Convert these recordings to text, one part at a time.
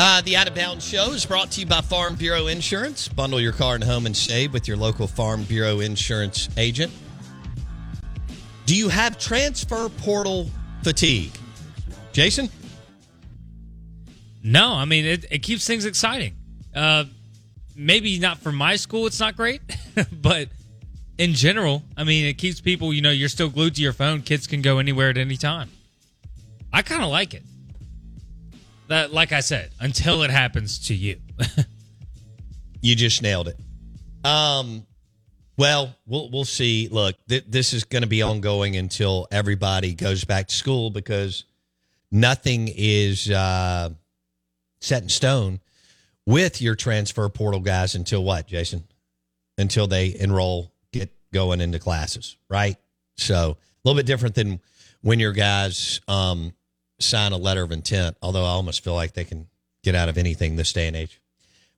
Uh, the Out of Bounds Show is brought to you by Farm Bureau Insurance. Bundle your car and home and save with your local Farm Bureau Insurance agent. Do you have transfer portal fatigue? Jason? No, I mean it, it keeps things exciting. Uh, maybe not for my school, it's not great, but in general, I mean it keeps people. You know, you're still glued to your phone. Kids can go anywhere at any time. I kind of like it. That, like I said, until it happens to you. You just nailed it. Um, well, we'll we'll see. Look, th- this is going to be ongoing until everybody goes back to school because nothing is uh, set in stone with your transfer portal guys until what, Jason? Until they enroll, get going into classes, right? So a little bit different than when your guys um, sign a letter of intent. Although I almost feel like they can get out of anything this day and age.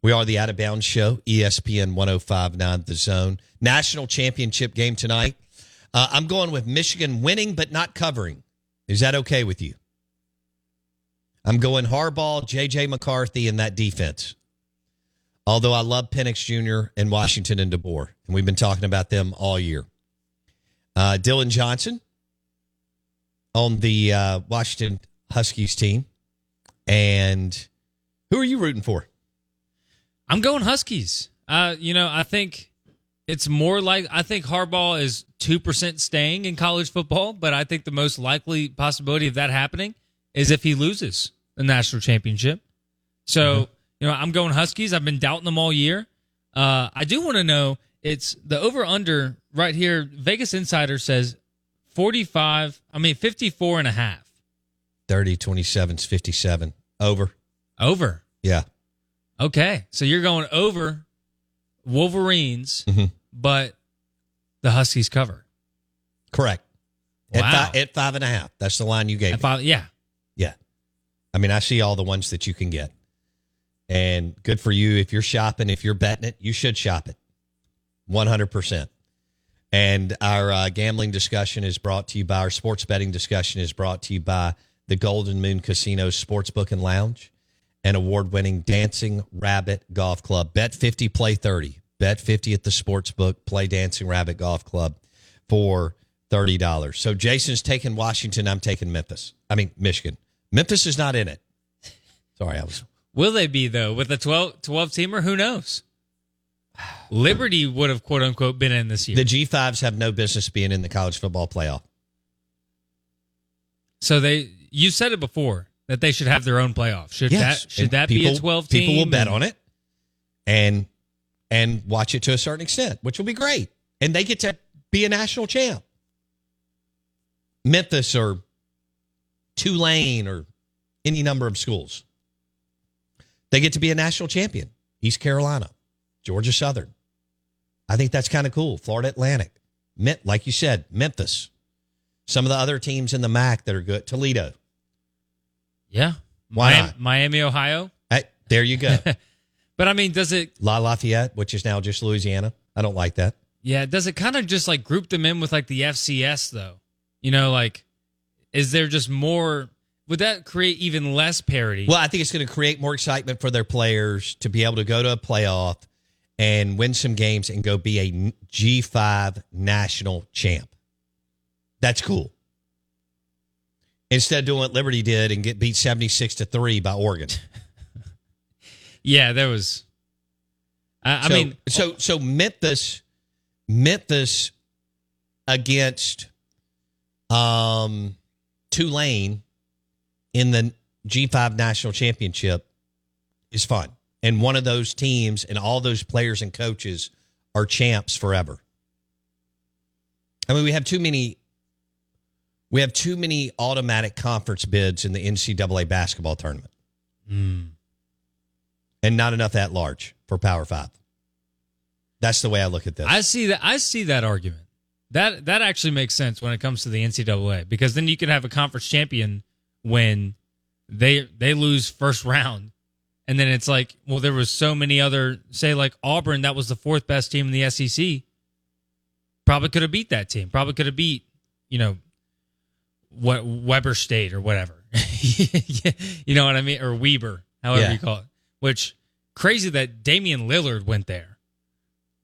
We are the Out of Bounds Show, ESPN 1059 The Zone. National championship game tonight. Uh, I'm going with Michigan winning but not covering. Is that okay with you? I'm going Harbaugh, J.J. McCarthy, and that defense. Although I love Penix Jr. and Washington and DeBoer, and we've been talking about them all year. Uh, Dillon Johnson on the uh, Washington Huskies team. And who are you rooting for? I'm going Huskies. Uh, you know, I think it's more like I think Harbaugh is two percent staying in college football, but I think the most likely possibility of that happening is if he loses the national championship. So, you know, I'm going Huskies. I've been doubting them all year. Uh, I do want to know it's the over under right here. Vegas Insider says 45, I mean 54 and a half. 30, 27, 57. Over. Over. Yeah. Okay. So you're going over Wolverines, Mhm. but the Huskies cover. Correct. At, Wow. fi- at five and a half. That's the line you gave. Me. Yeah. Yeah. I mean, I see all the ones that you can get. And good for you. If you're shopping, if you're betting it, you should shop it 100%. And our uh, gambling discussion is brought to you by our sports betting discussion is brought to you by the Golden Moon Casino Sportsbook and Lounge and award winning Dancing Rabbit Golf Club. Bet 50, play 30. Bet 50 at the Sportsbook, play Dancing Rabbit Golf Club for $30. So Jason's taking Washington. I'm taking Memphis. I mean, Michigan. Memphis is not in it. Sorry, I was. Will they be though with a 12, 12 teamer? Who knows? Liberty would have quote unquote been in this year. The G5s have no business being in the college football playoff. so they you said it before that they should have their own playoff. Should Yes. that should And that be a 12 team? People will bet on it and and watch it to a certain extent, which will be great. And they get to be a national champ. Memphis or Tulane or any number of schools. They get to be a national champion. East Carolina, Georgia Southern. I think that's kind of cool. Florida Atlantic, like you said, Memphis, some of the other teams in the MAC that are good. Toledo. Yeah. Why Miami, not? Miami, Ohio. Hey, there you go. But I mean, does it? La Lafayette, which is now just Louisiana. I don't like that. Yeah, does it kind of just like group them in with like the FCS though? You know, like is there just more? Would that create even less parity? Well, I think it's going to create more excitement for their players to be able to go to a playoff and win some games and go be a G5 national champ. That's cool. Instead of doing what Liberty did and get beat 76 to 3 by Oregon. yeah, there was. I, I So- mean, so so Memphis, Memphis against um Tulane in the G5 national championship is fun. And one of those teams and all those players and coaches are champs forever. I mean, we have too many we have too many automatic conference bids in the NCAA basketball tournament. Hmm. And not enough at large for Power Five. That's the way I look at this. I see that. I see that argument. That that actually makes sense when it comes to the NCAA because then you can have a conference champion when they they lose first round, and then it's like, well, there was so many other say like Auburn that was the fourth best team in the SEC. Probably could have beat that team. Probably could have beat you know what Weber State or whatever. you know what I mean? Or Weber, however Yeah. you call it. Which crazy that Damian Lillard went there.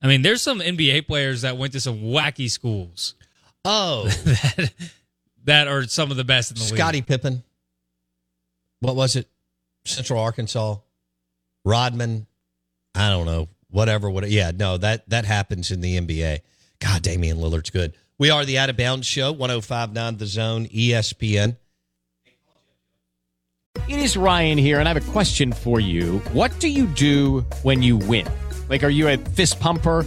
I mean, there's some NBA players that went to some wacky schools oh, that that are some of the best in the Scottie league. Pippen. What was it? Central Arkansas. Rodman. I don't know. Whatever. What? Yeah. No. That that happens in the NBA. God, Damian Lillard's good. We are the Out of Bounds Show. 105.9 The Zone. ESPN. It is Ryan here, and I have a question for you. What do you do when you win? Like, are you a fist pumper?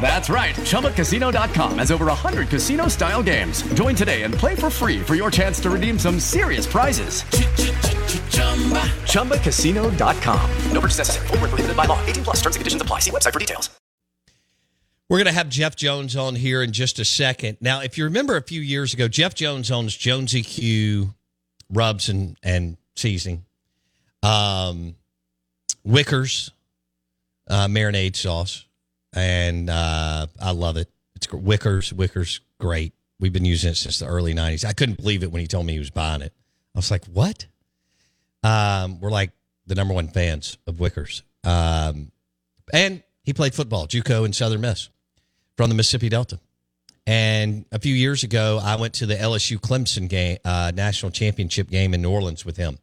That's right. ChumbaCasino.com has over 100 casino style games. Join today and play for free for your chance to redeem some serious prizes. ChumbaCasino.com. No purchase necessary. Void were prohibited by law. 18 plus terms and conditions apply. See website for details. We're going to have Jeff Jones on here in just a second. Now, if you remember a few years ago, Jeff Jones owns Jonesy Q rubs and, and seasoning, um, Wickers uh, marinade sauce, and uh, I love it. It's Wickers, Wickers, great. We've been using it since the early '90s. I couldn't believe it when he told me he was buying it. I was like, "What?" Um, we're like the number one fans of Wickers, um, and he played football, JUCO in Southern Miss from the Mississippi Delta. And a few years ago, I went to the LSU Clemson game, uh, national championship game in New Orleans with him,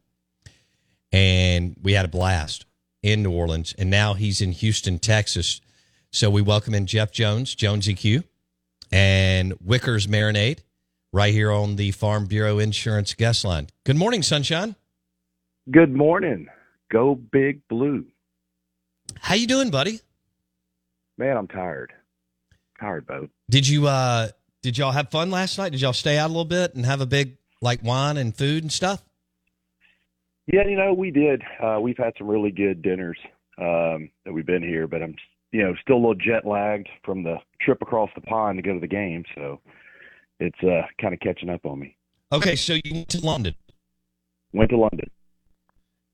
and we had a blast in New Orleans. And now he's in Houston, Texas. So we welcome in Jeff Jones, JonesyQ, and Wickers Marinade, right here on the Farm Bureau Insurance guest line. Good morning, Sunshine. Good morning. Go Big Blue. How you doing, buddy? Man, I'm tired. Tired, boat. Did you uh did y'all have fun last night? Did y'all stay out a little bit and have a big like wine and food and stuff? Yeah, you know, we did. Uh, we've had some really good dinners um, that we've been here, but I'm, you know, still a little jet lagged from the trip across the pond to go to the game. So, it's uh, kind of catching up on me. Okay, so you went to London. Went to London.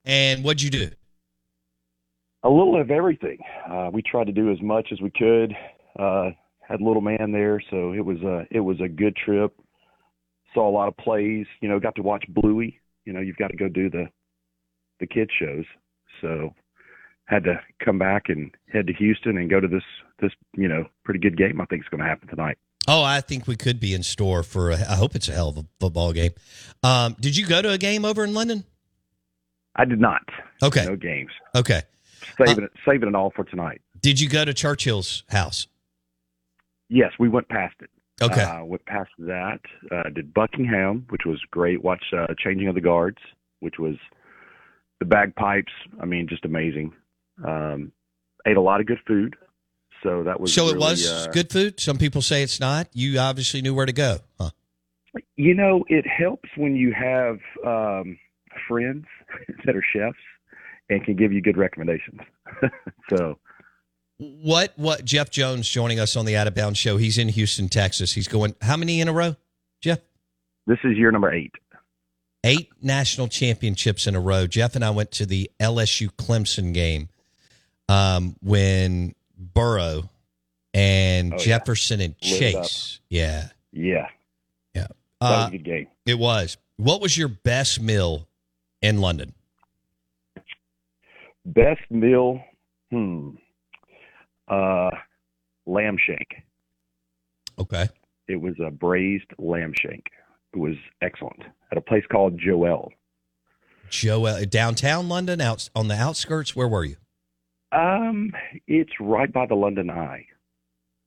And what'd you do? A little of everything. Uh, we tried to do as much as we could. Uh, had little man there, so it was a it was a good trip. Saw a lot of plays. You know, got to watch Bluey. You know, you've got to go do the the kids shows. So had to come back and head to Houston and go to this this you know pretty good game. I think is going to happen tonight. Oh, I think we could be in store for. A, I hope it's a hell of a football game. Um, did you go to a game over in London? I did not. Okay. No games. Okay. Saving it saving it all for tonight. Did you go to Churchill's house? Yes, we went past it. Okay. Uh, went past that. Uh, did Buckingham, which was great. Watched uh, Changing of the Guards, which was the bagpipes. I mean, just amazing. Um, ate a lot of good food. So that was so it was uh, good food. Some people say it's not. You obviously knew where to go, huh? You know, it helps when you have um, friends that are chefs and can give you good recommendations. so What? What? Jeff Jones joining us on the Out of Bounds show. He's in Houston, Texas. He's going how many in a row, Jeff? this is year number eight. Eight national championships in a row. Jeff and I went to the LSU Clemson game um, when Burrow and Oh, yeah. Jefferson and it up. Chase. Yeah, Yeah, yeah. that was Uh, a good game. it was. What was your best meal in London? Best meal, hmm, uh, lamb shank. Okay. It was a braised lamb shank. It was excellent at a place called Joel. Joel, downtown London, out on the outskirts. Where were you? Um, it's right by the London Eye.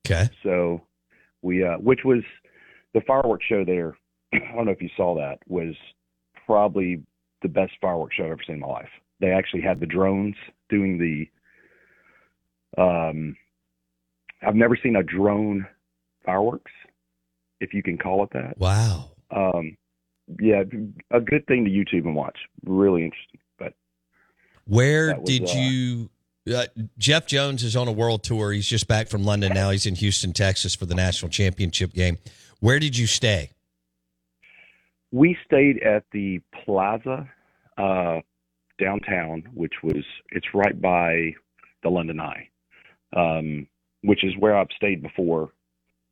Okay. So we, uh, which was the fireworks show there. I don't know if you saw that. Was probably the best fireworks show I've ever seen in my life. They actually had the drones doing the. Um, I've never seen a drone fireworks, if you can call it that. Wow. Um, yeah, a good thing to YouTube and watch. Really interesting. But Where was, did uh, you? Uh, Jeff Jones is on a world tour. He's just back from London. Now he's in Houston, Texas for the national championship game. Where did you stay? we stayed at the Plaza uh, downtown, which was it's right by the London Eye, um, which is where I've stayed before.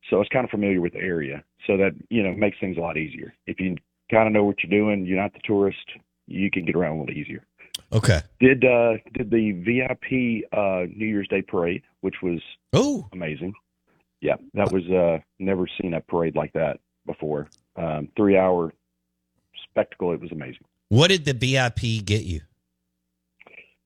So I was kind of familiar with the area. So that you know makes things a lot easier. If you kind of know what you're doing, you're not the tourist, you can get around a little easier. Okay. Did uh, did the VIP uh, New Year's Day parade, which was oh amazing. Yeah, that was uh, never seen a parade like that before. Um, three hour spectacle. It was amazing. What did the VIP get you?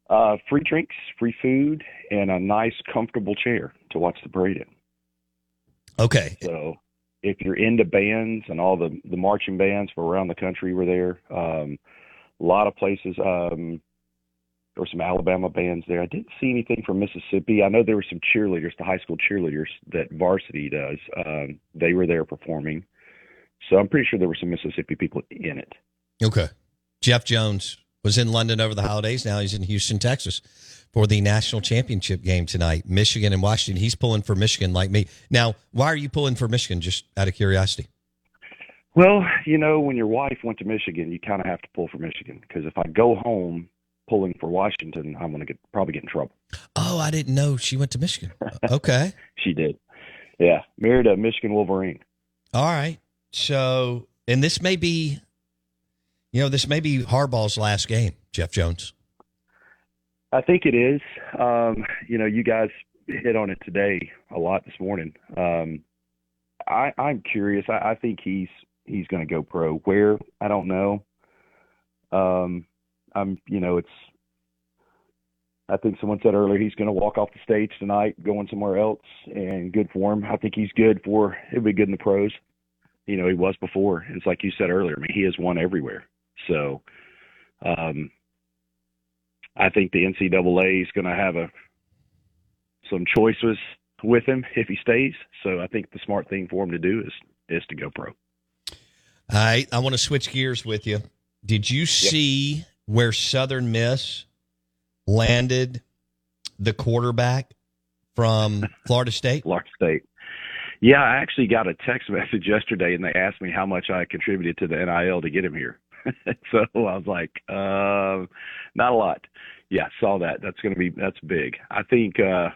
Uh, free drinks, free food, and a nice, comfortable chair to watch the parade in. Okay. So, if you're into bands and all the the marching bands from around the country were there, um, a lot of places. Um, there were some Alabama bands there. I didn't see anything from Mississippi. I know there were some cheerleaders, the high school cheerleaders that varsity does. Um, they were there performing. So I'm pretty sure there were some Mississippi people in it. Okay. Jeff Jones was in London over the holidays. Now he's in Houston, Texas for the national championship game tonight. Michigan and Washington. He's pulling for Michigan like me. Now, why are you pulling for Michigan? Just out of curiosity. Well, you know, when your wife went to Michigan, you kind of have to pull for Michigan because if I go home pulling for Washington, I'm going to get probably get in trouble. Oh, I didn't know she went to Michigan. Okay. She did. Yeah, married a Michigan Wolverine. All right. So, and this may be, you know, this may be Harbaugh's last game, Jeff Jones. I think it is. Um, you know, you guys hit on it today a lot this morning. Um, I, I'm curious. I, I think he's he's going to go pro. Where I don't know. Um, I'm, you know, it's. I think someone said earlier he's going to walk off the stage tonight, going somewhere else, and good for him. I think he's good for. He'll be good in the pros. You know, he was before. It's like you said earlier. I mean, he has won everywhere. So, um, I think the NCAA is going to have a some choices with him if he stays. So I think the smart thing for him to do is is to go pro. Right. I want to switch gears with you. Did you see where Southern Miss landed the quarterback from Florida State? Florida State. Yeah, I actually got a text message yesterday, and they asked me how much I contributed to the NIL to get him here. so I was like, uh, not a lot. Yeah, saw that. That's going to be that's big. I think uh,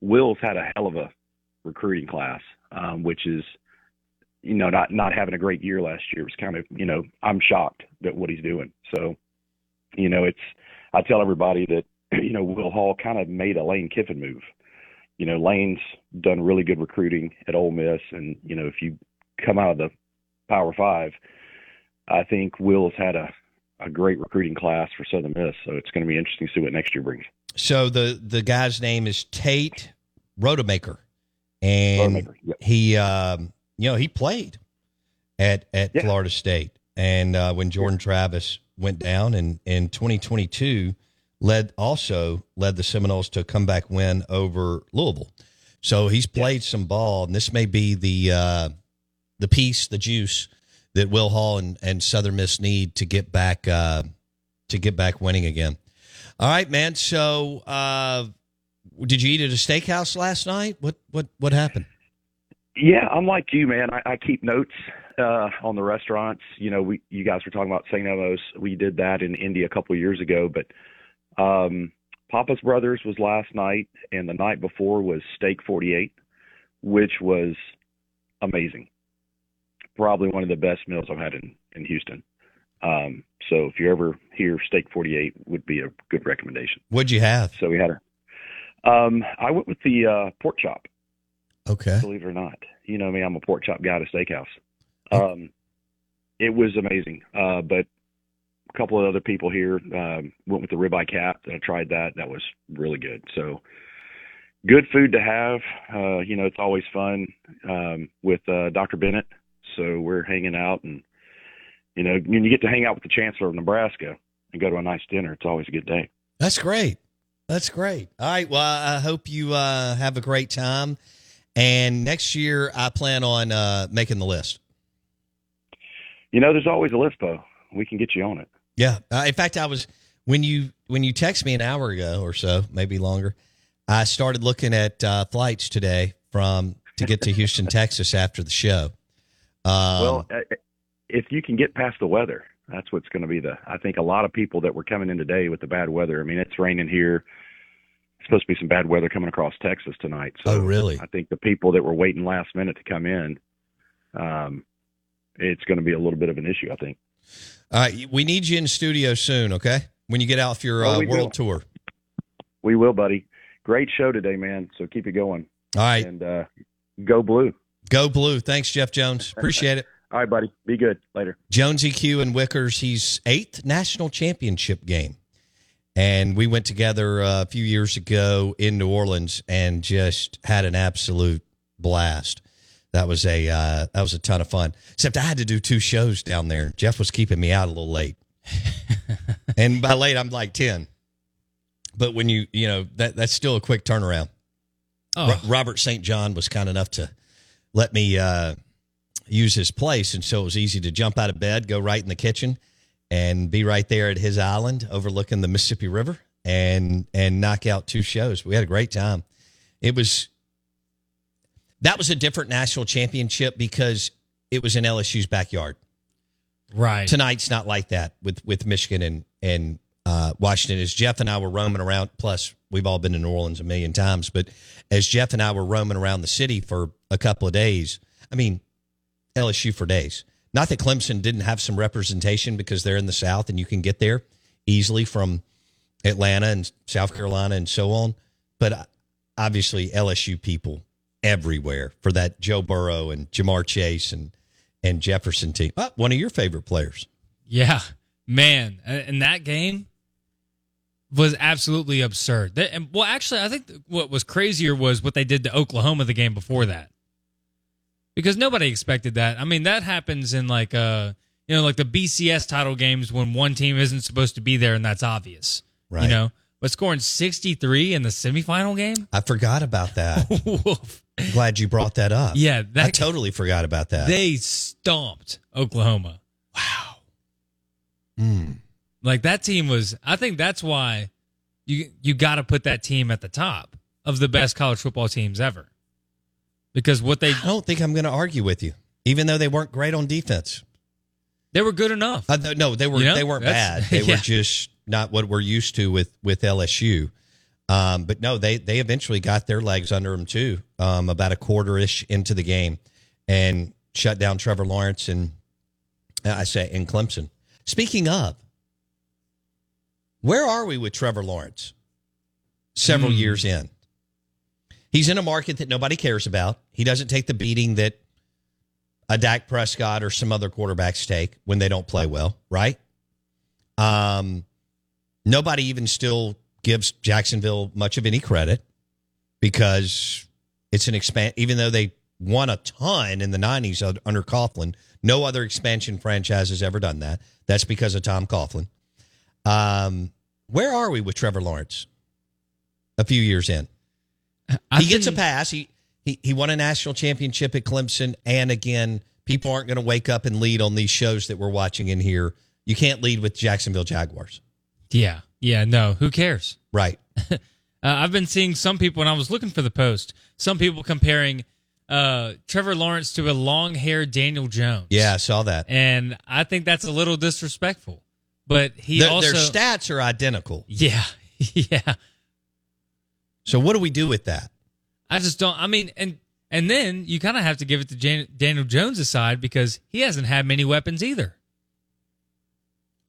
Will's had a hell of a recruiting class, um, which is, you know, not not having a great year last year was kind of, you know, I'm shocked at what he's doing. So, you know, it's I tell everybody that, you know, Will Hall kind of made a Lane Kiffin move. You know, Lane's done really good recruiting at Ole Miss, and you know, if you come out of the Power Five, I think Will's had a a great recruiting class for Southern Miss. So it's going to be interesting to see what next year brings. So the the guy's name is Tate Rodemaker, and Rodemaker, yep. he um, you know he played at at Yeah. Florida State, and uh, when Jordan Travis went down, and in 2022 led also led the Seminoles to a comeback win over Louisville. So he's played some ball, and this may be the uh, the piece, the juice that Will Hall and, and Southern Miss need to get back uh, to get back winning again. All right, man. So, uh, did you eat at a steakhouse last night? What what what happened? Yeah, I'm like you, man. I, I keep notes uh, on the restaurants. You know, we you guys were talking about St. Elmo's. We did that in Indy a couple of years ago, but um, Pappas Brothers was last night, and the night before was Steak 48, which was amazing. Probably one of the best meals I've had in in Houston. Um, so if you're ever here, Steak 48 would be a good recommendation. What'd you have? So we had her. Um, I went with the uh, pork chop Okay. believe it or not. You know me, I'm a pork chop guy at a steakhouse. Um, it was amazing. Uh, but a couple of other people here um, went with the ribeye cap. I tried that. That was really good. So good food to have. Uh, you know, it's always fun um, with uh, Dr. Bennett. So we're hanging out, and you know, when you get to hang out with the Chancellor of Nebraska and go to a nice dinner, it's always a good day. That's great. That's great. All right. Well, I hope you uh, have a great time. And next year, I plan on uh, making the list. You know, there's always a list, though. We can get you on it. Yeah. Uh, in fact, I was when you when you text me an hour ago or so, maybe longer. I started looking at uh, flights today from to get to Houston, Texas after the show. Um, well, uh, if you can get past the weather, that's what's going to be the. I think a lot of people that were coming in today with the bad weather. I mean, it's raining here. It's supposed to be some bad weather coming across Texas tonight. So Oh, really? I think the people that were waiting last minute to come in, um, it's going to be a little bit of an issue. I think. all right, we need you in studio soon. Okay, when you get out for your Oh, uh, we world will. tour. We will, buddy. Great show today, man. So keep it going. All right, And uh, go blue. go blue. Thanks, Jeff Jones. Appreciate it. All right, buddy. Be good. Later. Jonesy Q and Wickers, he's eighth national championship game. And we went together uh, a few years ago in New Orleans and just had an absolute blast. That was a uh, that was a ton of fun. Except I had to do two shows down there. Jeff was keeping me out a little late, and by late I'm like ten. But when you you know that that's still a quick turnaround. Oh. Ro- Robert St. John was kind enough to let me uh, use his place, and so it was easy to jump out of bed, go right in the kitchen, and be right there at his island overlooking the Mississippi River, and and knock out two shows. We had a great time. It was that was a different national championship because it was in LSU's backyard. Right. Tonight's not like that with with Michigan and and uh, Washington. As Jeff and I were roaming around, plus we've all been to New Orleans a million times, but as Jeff and I were roaming around the city for a couple of days, I mean LSU for days. Not that Clemson didn't have some representation because they're in the South and you can get there easily from Atlanta and South Carolina and so on, but uh, obviously LSU people everywhere for that Joe Burrow and Ja'Marr Chase and and Jefferson team. Oh, one of your favorite players. Yeah, man, and that game was absolutely absurd. And- well, actually, I think what was crazier was what they did to Oklahoma the game before that, because nobody expected that. I mean, that happens in like uh, you know, like the BCS title games when one team isn't supposed to be there, and that's obvious, Right. You know, but scoring sixty three in the semifinal game. I forgot about that. Woof. Glad you brought that up. Yeah, that I totally forgot about that. They stomped Oklahoma. Mm. Like that team was. I think that's why you you got to put that team at the top of the best college football teams ever. because what they I don't think I'm going to argue with you, even though they weren't great on defense. they were good enough. Uh, no, they were You know, they weren't bad. They yeah. were just not what we're used to with with LSU. Um, but no, they they eventually got their legs under them too. Um, about a quarter ish into the game, and shut down Trevor Lawrence and uh, I say in Clemson. Speaking of, where are we with Trevor Lawrence? Several Hmm. years in, he's in a market that nobody cares about. He doesn't take the beating that a Dak Prescott or some other quarterbacks take when they don't play well, right? Um, nobody even still gives Jacksonville much of any credit because it's an expand. Even though they won a ton in the '90s under Coughlin, no other expansion franchise has ever done that. That's because of Tom Coughlin. Um, where are we with Trevor Lawrence? A few years in, I he gets a pass. He, he he won a national championship at Clemson, and again, people aren't going to wake up and lead on these shows that we're watching in here. You can't lead with Jacksonville Jaguars, Yeah, yeah, no, who cares? right? Uh, I've been seeing some people, when I was looking for the post, some people comparing uh, Trevor Lawrence to a long-haired Daniel Jones. Yeah, I saw that. and I think that's a little disrespectful. But he Their, also, their stats are identical. yeah, yeah. So what do we do with that? I just don't. I mean, and and then you kind of have to give it to Jan- Daniel Jones' side because he hasn't had many weapons either.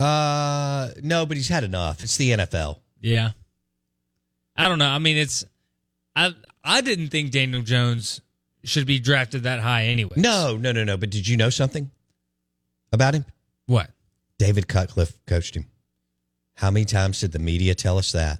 Uh, no, but he's had enough. It's the NFL. Yeah. I don't know. I mean, it's I I didn't think Daniel Jones should be drafted that high anyway. No, no, no, no. But did you know something about him? What? David Cutcliffe coached him. How many times did the media tell us that?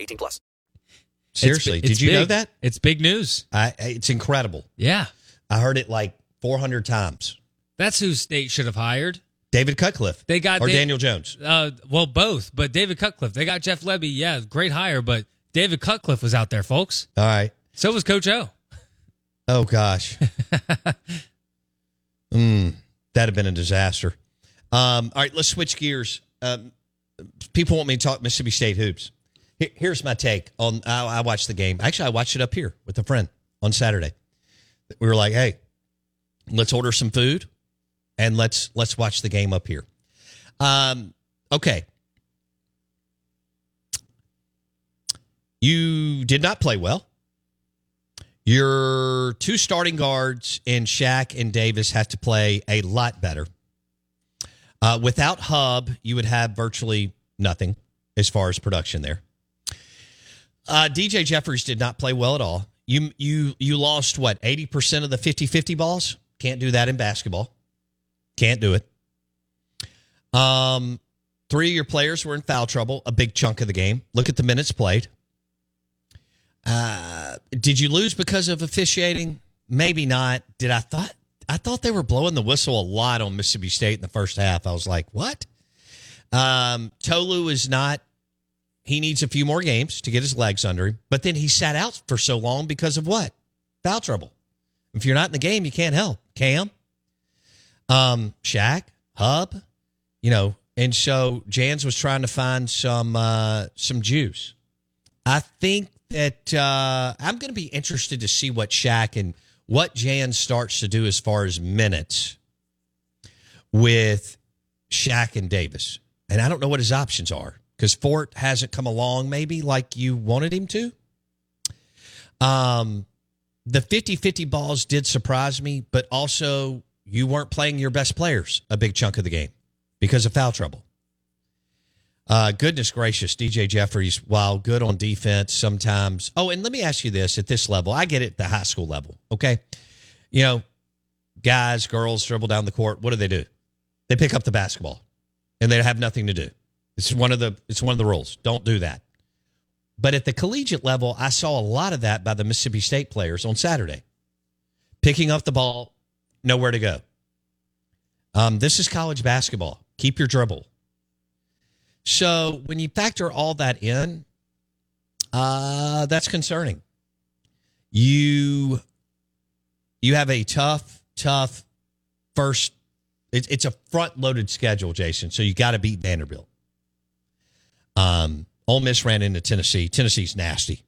18 plus. Seriously, It's- did it's you know that? It's big news. I, it's incredible. Yeah. I heard it like 400 times. That's who State should have hired. David Cutcliffe. They got or Da- Daniel Jones. Uh, well, both, but David Cutcliffe. They got Jeff Lebby. Yeah, great hire, but David Cutcliffe was out there, folks. All right. So was Coach O. Oh gosh. mm, that'd have been a disaster. Um, all right, let's switch gears. Um, people want me to talk Mississippi State hoops. Here- Here's my take on. I, I watched the game. Actually, I watched it up here with a friend on Saturday. We were like, "Hey, let's order some food, and let's let's watch the game up here." Um, okay. You did not play well. Your two starting guards in Shaq and Davis have to play a lot better. Uh, without Hub, you would have virtually nothing as far as production there. Uh, DJ Jeffries did not play well at all. You you you lost what eighty percent of the 50-50 balls. Can't do that in basketball. Can't do it. Um, three of your players were in foul trouble a big chunk of the game. Look at the minutes played. Uh, did you lose because of officiating? Maybe not. Did I thought I thought they were blowing the whistle a lot on Mississippi State in the first half. I was like, what? Um, Tolu is not. He needs a few more games to get his legs under him. But then he sat out for so long because of what? Foul trouble. If you're not in the game, you can't help. Cam, um, Shaq, Hub, you know, and so Jans was trying to find some uh, some juice. I think that uh, I'm going to be interested to see what Shaq and what Jan starts to do as far as minutes with Shaq and Davis. And I don't know what his options are because Fort hasn't come along maybe like you wanted him to. Um, the 50 50 balls did surprise me, but also you weren't playing your best players a big chunk of the game because of foul trouble. Uh, goodness gracious, DJ Jeffries, while good on defense, sometimes. Oh, and let me ask you this at this level, I get it the high school level, okay? You know, guys, girls dribble down the court. What do they do? They pick up the basketball and they have nothing to do. It's one of the it's one of the rules. Don't do that. But at the collegiate level, I saw a lot of that by the Mississippi State players on Saturday. Picking up the ball, nowhere to go. Um, this is college basketball. Keep your dribble. So when you factor all that in, uh, that's concerning. You you have a tough, tough first. It, it's a front loaded schedule, Jason. So you got to beat Vanderbilt. Um, Ole Miss ran into Tennessee. Tennessee's nasty.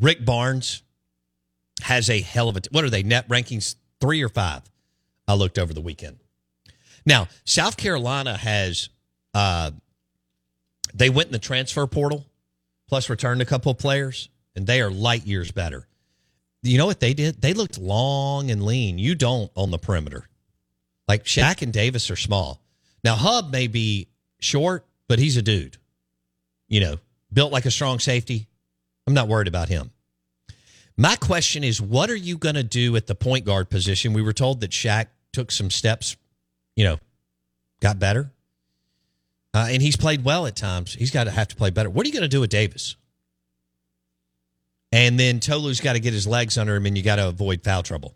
Rick Barnes has a hell of a. What are they? Net rankings three or five? I looked over the weekend. Now South Carolina has. Uh, they went in the transfer portal, plus returned a couple of players, and they are light years better. You know what they did? They looked long and lean. You don't on the perimeter. Like Shaq and Davis are small. Now Hub may be short, but he's a dude you know, built like a strong safety. I'm not worried about him. My question is, what are you going to do at the point guard position? We were told that Shaq took some steps, you know, got better. Uh, and he's played well at times. He's got to have to play better. What are you going to do with Davis? And then Tolu's got to get his legs under him, and you got to avoid foul trouble.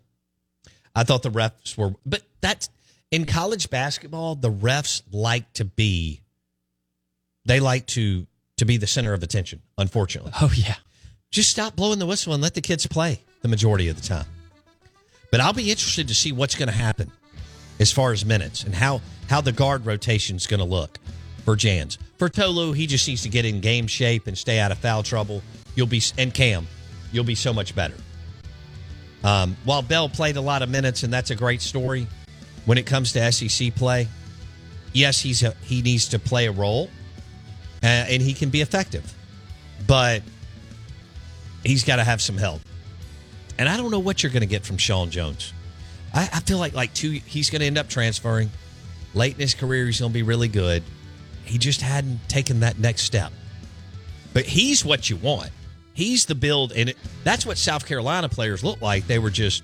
I thought the refs were, but that's in college basketball. The refs like to be, they like to to be the center of attention, unfortunately. Oh, yeah. Just stop blowing the whistle and let the kids play the majority of the time. But I'll be interested to see what's going to happen as far as minutes and how, how the guard rotation is going to look for Jans. For Tolu, he just needs to get in game shape and stay out of foul trouble. You'll be, and Cam, you'll be so much better. Um, while Bell played a lot of minutes, and that's a great story when it comes to SEC play, yes, he's a, he needs to play a role uh, and he can be effective, but he's got to have some help. And I don't know what you're going to get from Sean Jones. I, I feel like like two, he's going to end up transferring late in his career. He's going to be really good. He just hadn't taken that next step. But he's what you want. He's the build, and it, that's what South Carolina players look like. They were just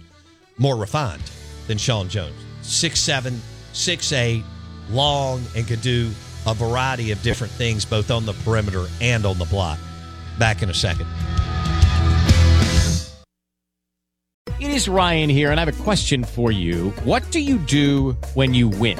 more refined than Sean Jones. Six seven, six eight, long, and could do a variety of different things, both on the perimeter and on the block. Back in a second. It is Ryan here, and I have a question for you. What do you do when you win?